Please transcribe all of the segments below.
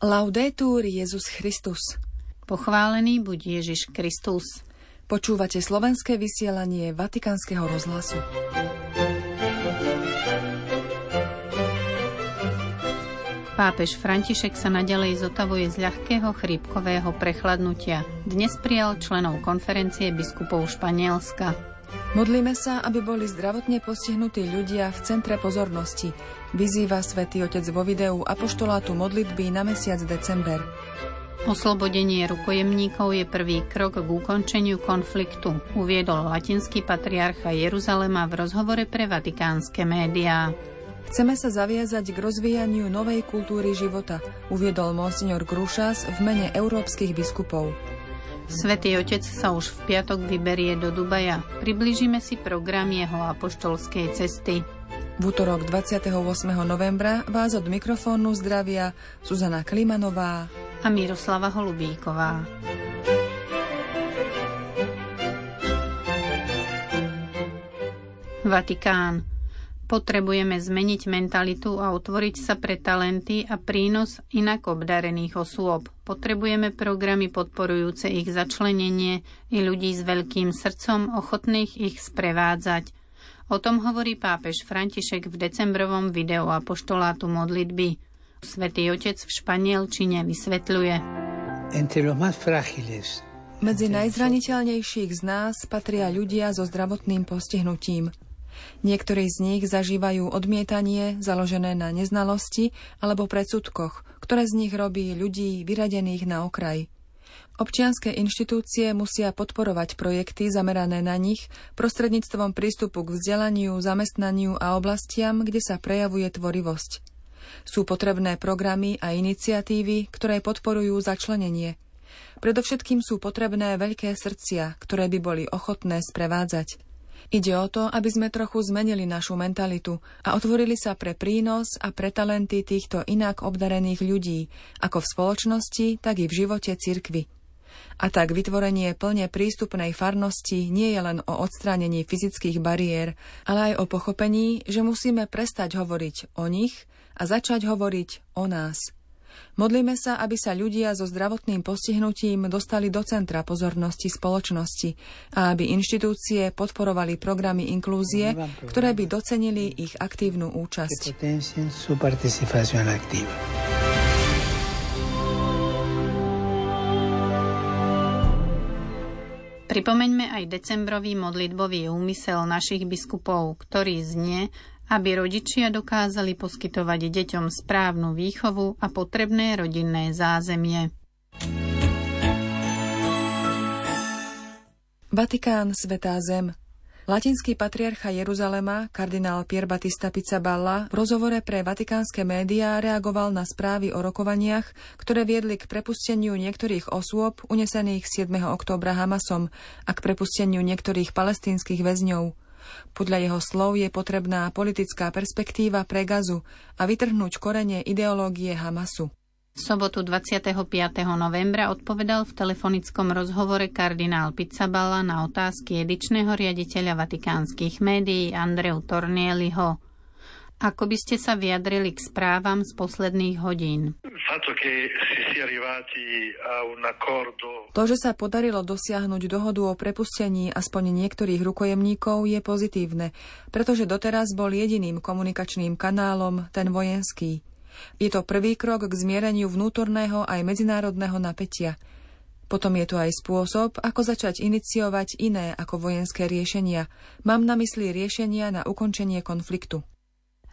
Laudetur Jezus Christus. Pochválený buď Ježiš Kristus. Počúvate slovenské vysielanie Vatikánskeho rozhlasu. Pápež František sa nadalej zotavuje z ľahkého chrípkového prechladnutia. Dnes prijal členov konferencie biskupov Španielska. Modlíme sa, aby boli zdravotne postihnutí ľudia v centre pozornosti, vyzýva svätý Otec vo videu apoštolátu modlitby na mesiac december. Oslobodenie rukojemníkov je prvý krok k ukončeniu konfliktu, uviedol latinský patriarcha Jeruzalema v rozhovore pre vatikánske médiá. Chceme sa zaviazať k rozvíjaniu novej kultúry života, uviedol monsignor Grušas v mene európskych biskupov. Svetý Otec sa už v piatok vyberie do Dubaja. Priblížime si program jeho apoštolskej cesty. V útorok 28. novembra vás od mikrofónu zdravia Zuzana Klimanová a Miroslava Holubíková. Vatikán. Potrebujeme zmeniť mentalitu a otvoriť sa pre talenty a prínos inak obdarených osôb. Potrebujeme programy podporujúce ich začlenenie i ľudí s veľkým srdcom, ochotných ich sprevádzať. O tom hovorí pápež František v decembrovom videu apoštolátu modlitby. Svetý otec v Španielčine vysvetľuje. Medzi najzraniteľnejších z nás patria ľudia so zdravotným postihnutím – Niektorí z nich zažívajú odmietanie založené na neznalosti alebo predsudkoch, ktoré z nich robí ľudí vyradených na okraj. Občianské inštitúcie musia podporovať projekty zamerané na nich prostredníctvom prístupu k vzdelaniu, zamestnaniu a oblastiam, kde sa prejavuje tvorivosť. Sú potrebné programy a iniciatívy, ktoré podporujú začlenenie. Predovšetkým sú potrebné veľké srdcia, ktoré by boli ochotné sprevádzať. Ide o to, aby sme trochu zmenili našu mentalitu a otvorili sa pre prínos a pre talenty týchto inak obdarených ľudí, ako v spoločnosti, tak i v živote cirkvy. A tak vytvorenie plne prístupnej farnosti nie je len o odstránení fyzických bariér, ale aj o pochopení, že musíme prestať hovoriť o nich a začať hovoriť o nás – Modlíme sa, aby sa ľudia so zdravotným postihnutím dostali do centra pozornosti spoločnosti a aby inštitúcie podporovali programy inklúzie, ktoré by docenili ich aktívnu účasť. Pripomeňme aj decembrový modlitbový úmysel našich biskupov, ktorý znie aby rodičia dokázali poskytovať deťom správnu výchovu a potrebné rodinné zázemie. Vatikán, Svetá zem. Latinský patriarcha Jeruzalema, kardinál Pier Battista Pizzaballa, v rozhovore pre vatikánske médiá reagoval na správy o rokovaniach, ktoré viedli k prepusteniu niektorých osôb unesených 7. októbra Hamasom a k prepusteniu niektorých palestínskych väzňov. Podľa jeho slov je potrebná politická perspektíva pre Gazu a vytrhnúť korene ideológie Hamasu. V sobotu 25. novembra odpovedal v telefonickom rozhovore kardinál Pizzaballa na otázky edičného riaditeľa vatikánskych médií Andreu Tornieliho. Ako by ste sa vyjadrili k správam z posledných hodín? To, že sa podarilo dosiahnuť dohodu o prepustení aspoň niektorých rukojemníkov je pozitívne, pretože doteraz bol jediným komunikačným kanálom ten vojenský. Je to prvý krok k zmiereniu vnútorného aj medzinárodného napätia. Potom je tu aj spôsob, ako začať iniciovať iné ako vojenské riešenia. Mám na mysli riešenia na ukončenie konfliktu.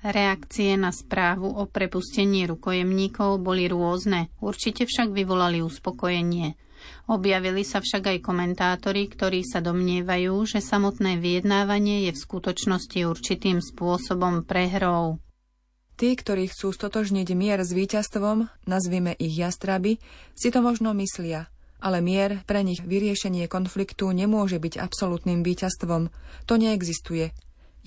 Reakcie na správu o prepustení rukojemníkov boli rôzne, určite však vyvolali uspokojenie. Objavili sa však aj komentátori, ktorí sa domnievajú, že samotné vyjednávanie je v skutočnosti určitým spôsobom prehrou. Tí, ktorí chcú stotožniť mier s víťazstvom, nazvime ich jastraby, si to možno myslia, ale mier pre nich vyriešenie konfliktu nemôže byť absolútnym víťazstvom. To neexistuje.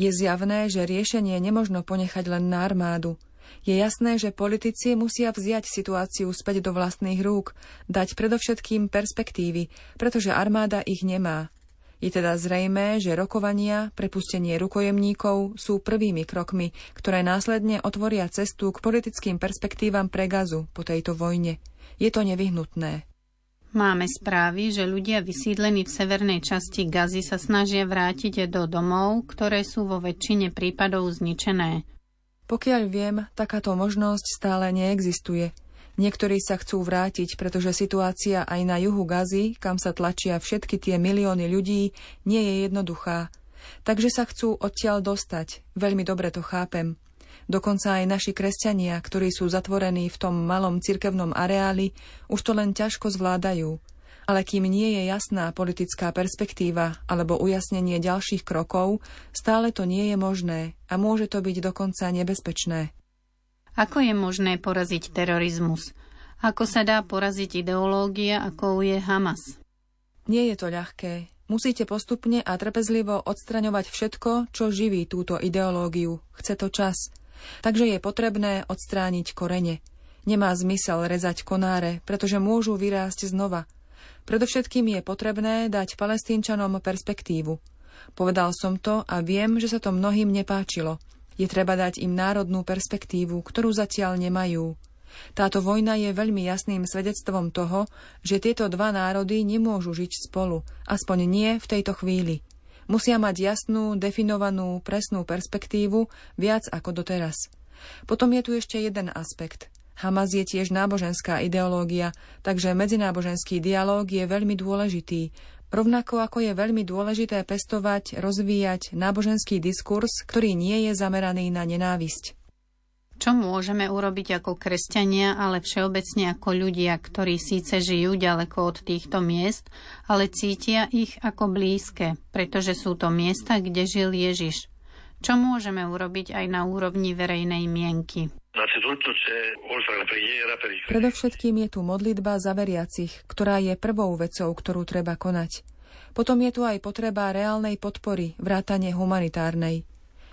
Je zjavné, že riešenie nemožno ponechať len na armádu. Je jasné, že politici musia vziať situáciu späť do vlastných rúk, dať predovšetkým perspektívy, pretože armáda ich nemá. Je teda zrejmé, že rokovania, prepustenie rukojemníkov sú prvými krokmi, ktoré následne otvoria cestu k politickým perspektívam pre gazu po tejto vojne. Je to nevyhnutné. Máme správy, že ľudia vysídlení v severnej časti Gazy sa snažia vrátiť do domov, ktoré sú vo väčšine prípadov zničené. Pokiaľ viem, takáto možnosť stále neexistuje. Niektorí sa chcú vrátiť, pretože situácia aj na juhu Gazy, kam sa tlačia všetky tie milióny ľudí, nie je jednoduchá. Takže sa chcú odtiaľ dostať. Veľmi dobre to chápem. Dokonca aj naši kresťania, ktorí sú zatvorení v tom malom cirkevnom areáli, už to len ťažko zvládajú. Ale kým nie je jasná politická perspektíva alebo ujasnenie ďalších krokov, stále to nie je možné a môže to byť dokonca nebezpečné. Ako je možné poraziť terorizmus? Ako sa dá poraziť ideológia, ako je Hamas? Nie je to ľahké. Musíte postupne a trpezlivo odstraňovať všetko, čo živí túto ideológiu. Chce to čas. Takže je potrebné odstrániť korene. Nemá zmysel rezať konáre, pretože môžu vyrásť znova. Predovšetkým je potrebné dať palestínčanom perspektívu. Povedal som to a viem, že sa to mnohým nepáčilo – je treba dať im národnú perspektívu, ktorú zatiaľ nemajú. Táto vojna je veľmi jasným svedectvom toho, že tieto dva národy nemôžu žiť spolu, aspoň nie v tejto chvíli. Musia mať jasnú, definovanú, presnú perspektívu viac ako doteraz. Potom je tu ešte jeden aspekt. Hamas je tiež náboženská ideológia, takže medzináboženský dialóg je veľmi dôležitý, Rovnako ako je veľmi dôležité pestovať, rozvíjať náboženský diskurs, ktorý nie je zameraný na nenávisť. Čo môžeme urobiť ako kresťania, ale všeobecne ako ľudia, ktorí síce žijú ďaleko od týchto miest, ale cítia ich ako blízke, pretože sú to miesta, kde žil Ježiš. Čo môžeme urobiť aj na úrovni verejnej mienky? Predovšetkým je tu modlitba za veriacich, ktorá je prvou vecou, ktorú treba konať. Potom je tu aj potreba reálnej podpory, vrátane humanitárnej.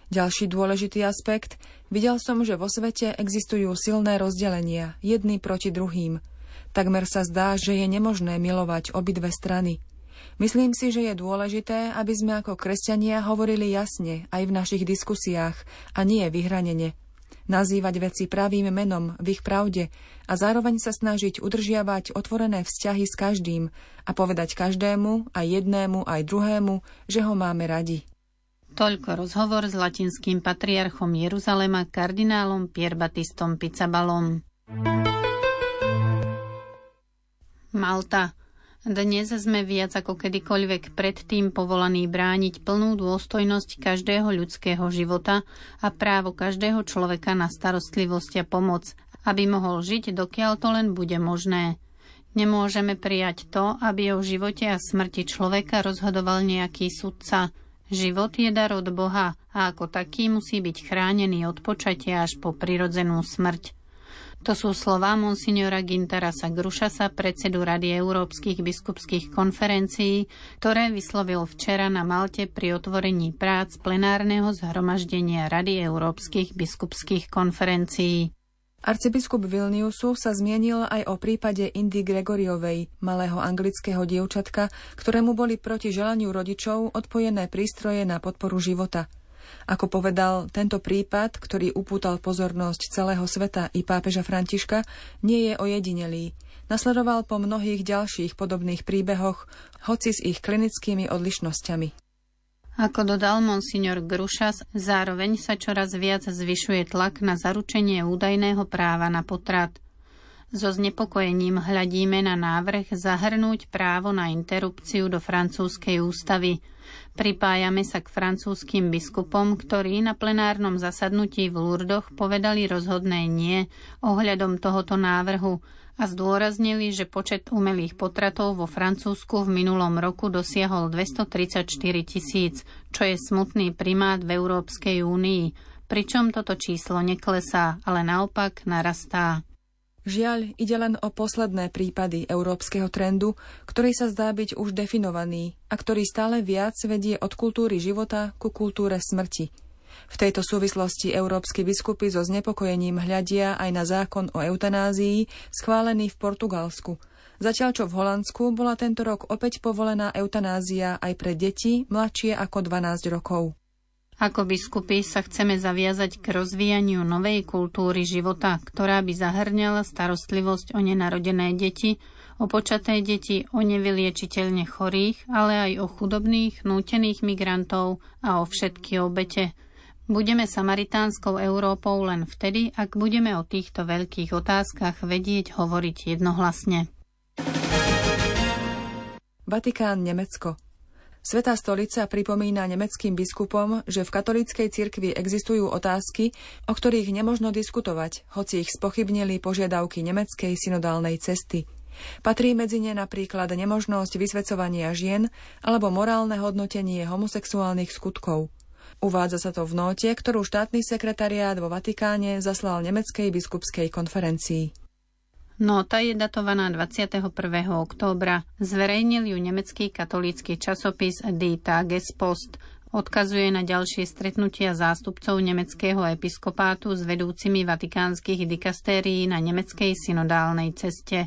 Ďalší dôležitý aspekt, videl som, že vo svete existujú silné rozdelenia, jedny proti druhým. Takmer sa zdá, že je nemožné milovať obidve strany. Myslím si, že je dôležité, aby sme ako kresťania hovorili jasne aj v našich diskusiách a nie vyhranene nazývať veci pravým menom v ich pravde a zároveň sa snažiť udržiavať otvorené vzťahy s každým a povedať každému, aj jednému, aj druhému, že ho máme radi. Toľko rozhovor s latinským patriarchom Jeruzalema kardinálom Pierbatistom Pizzabalom. Malta. Dnes sme viac ako kedykoľvek predtým povolaní brániť plnú dôstojnosť každého ľudského života a právo každého človeka na starostlivosť a pomoc, aby mohol žiť, dokiaľ to len bude možné. Nemôžeme prijať to, aby o živote a smrti človeka rozhodoval nejaký sudca. Život je dar od Boha a ako taký musí byť chránený od počatia až po prirodzenú smrť. To sú slová monsignora Gintarasa Grušasa, predsedu Rady Európskych biskupských konferencií, ktoré vyslovil včera na Malte pri otvorení prác plenárneho zhromaždenia Rady Európskych biskupských konferencií. Arcibiskup Vilniusu sa zmienil aj o prípade Indy Gregoriovej, malého anglického dievčatka, ktorému boli proti želaniu rodičov odpojené prístroje na podporu života – ako povedal, tento prípad, ktorý upútal pozornosť celého sveta i pápeža Františka, nie je ojedinelý. Nasledoval po mnohých ďalších podobných príbehoch, hoci s ich klinickými odlišnosťami. Ako dodal monsignor Grušas, zároveň sa čoraz viac zvyšuje tlak na zaručenie údajného práva na potrat – so znepokojením hľadíme na návrh zahrnúť právo na interrupciu do francúzskej ústavy. Pripájame sa k francúzským biskupom, ktorí na plenárnom zasadnutí v Lurdoch povedali rozhodné nie ohľadom tohoto návrhu a zdôraznili, že počet umelých potratov vo Francúzsku v minulom roku dosiahol 234 tisíc, čo je smutný primát v Európskej únii, pričom toto číslo neklesá, ale naopak narastá. Žiaľ, ide len o posledné prípady európskeho trendu, ktorý sa zdá byť už definovaný a ktorý stále viac vedie od kultúry života ku kultúre smrti. V tejto súvislosti európsky biskupy so znepokojením hľadia aj na zákon o eutanázii, schválený v Portugalsku. Zatiaľ čo v Holandsku bola tento rok opäť povolená eutanázia aj pre deti mladšie ako 12 rokov. Ako biskupy sa chceme zaviazať k rozvíjaniu novej kultúry života, ktorá by zahrňala starostlivosť o nenarodené deti, o počaté deti, o nevyliečiteľne chorých, ale aj o chudobných, nútených migrantov a o všetky obete. Budeme samaritánskou Európou len vtedy, ak budeme o týchto veľkých otázkach vedieť hovoriť jednohlasne. Vatikán, Nemecko. Svetá stolica pripomína nemeckým biskupom, že v katolíckej cirkvi existujú otázky, o ktorých nemožno diskutovať, hoci ich spochybnili požiadavky nemeckej synodálnej cesty. Patrí medzi ne napríklad nemožnosť vysvecovania žien alebo morálne hodnotenie homosexuálnych skutkov. Uvádza sa to v nóte, ktorú štátny sekretariát vo Vatikáne zaslal nemeckej biskupskej konferencii. Nota je datovaná 21. októbra. Zverejnil ju nemecký katolícky časopis Die Tagespost. Odkazuje na ďalšie stretnutia zástupcov nemeckého episkopátu s vedúcimi vatikánskych dikastérií na nemeckej synodálnej ceste.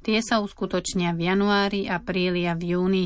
Tie sa uskutočnia v januári, apríli a v júni.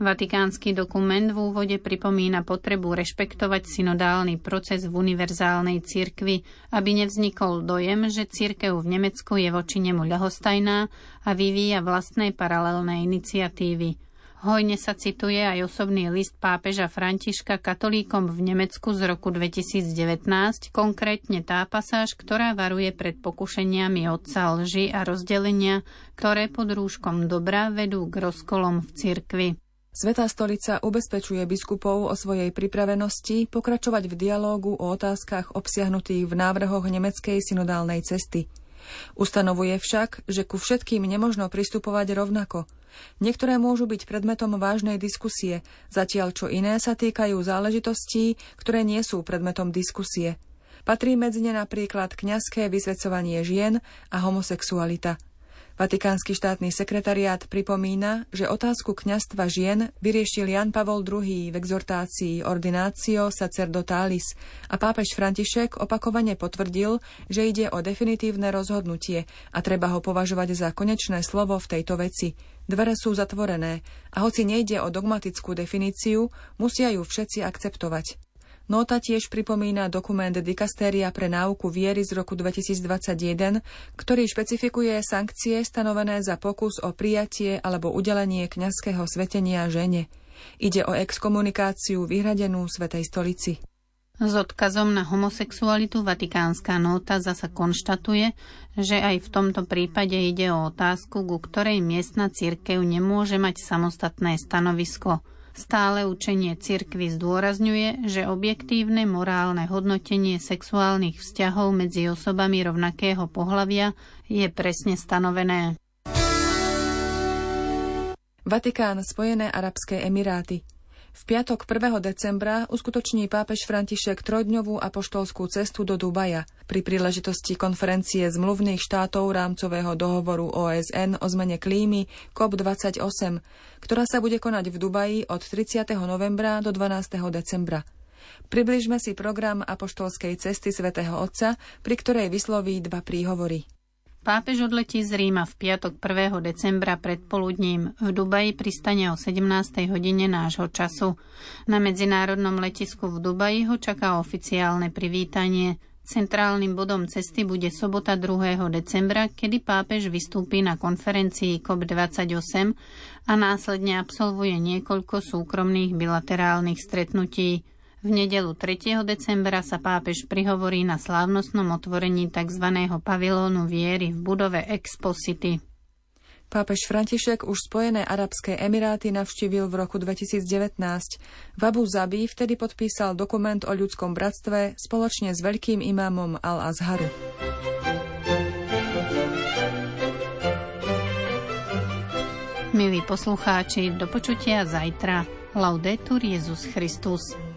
Vatikánsky dokument v úvode pripomína potrebu rešpektovať synodálny proces v univerzálnej cirkvi, aby nevznikol dojem, že cirkev v Nemecku je voči nemu ľahostajná a vyvíja vlastné paralelné iniciatívy. Hojne sa cituje aj osobný list pápeža Františka katolíkom v Nemecku z roku 2019, konkrétne tá pasáž, ktorá varuje pred pokušeniami otca lži a rozdelenia, ktoré pod rúškom dobra vedú k rozkolom v cirkvi. Svetá stolica ubezpečuje biskupov o svojej pripravenosti pokračovať v dialógu o otázkach obsiahnutých v návrhoch nemeckej synodálnej cesty. Ustanovuje však, že ku všetkým nemožno pristupovať rovnako. Niektoré môžu byť predmetom vážnej diskusie, zatiaľ čo iné sa týkajú záležitostí, ktoré nie sú predmetom diskusie. Patrí medzi ne napríklad kňazské vysvedcovanie žien a homosexualita – Vatikánsky štátny sekretariát pripomína, že otázku kňastva žien vyriešil Jan Pavol II v exhortácii Ordinatio Sacerdotalis a pápež František opakovane potvrdil, že ide o definitívne rozhodnutie a treba ho považovať za konečné slovo v tejto veci. Dvere sú zatvorené a hoci nejde o dogmatickú definíciu, musia ju všetci akceptovať. Nota tiež pripomína dokument Dikastéria pre náuku viery z roku 2021, ktorý špecifikuje sankcie stanovené za pokus o prijatie alebo udelenie kňazského svetenia žene. Ide o exkomunikáciu vyhradenú Svetej stolici. S odkazom na homosexualitu Vatikánska nota zasa konštatuje, že aj v tomto prípade ide o otázku, ku ktorej miestna církev nemôže mať samostatné stanovisko – Stále učenie cirkvy zdôrazňuje, že objektívne morálne hodnotenie sexuálnych vzťahov medzi osobami rovnakého pohlavia je presne stanovené. Vatikán, Spojené arabské emiráty. V piatok 1. decembra uskutoční pápež František trojdňovú apoštolskú cestu do Dubaja pri príležitosti konferencie zmluvných štátov rámcového dohovoru OSN o zmene klímy COP28, ktorá sa bude konať v Dubaji od 30. novembra do 12. decembra. Približme si program apoštolskej cesty svätého Otca, pri ktorej vysloví dva príhovory. Pápež odletí z Ríma v piatok 1. decembra predpoludním. V Dubaji pristane o 17. hodine nášho času. Na medzinárodnom letisku v Dubaji ho čaká oficiálne privítanie. Centrálnym bodom cesty bude sobota 2. decembra, kedy pápež vystúpi na konferencii COP28 a následne absolvuje niekoľko súkromných bilaterálnych stretnutí. V nedelu 3. decembra sa pápež prihovorí na slávnostnom otvorení tzv. pavilónu viery v budove Expo City. Pápež František už Spojené arabské emiráty navštívil v roku 2019. V Abu Zabi vtedy podpísal dokument o ľudskom bratstve spoločne s veľkým imámom Al-Azharu. Milí poslucháči, do počutia zajtra. Laudetur Jezus Christus.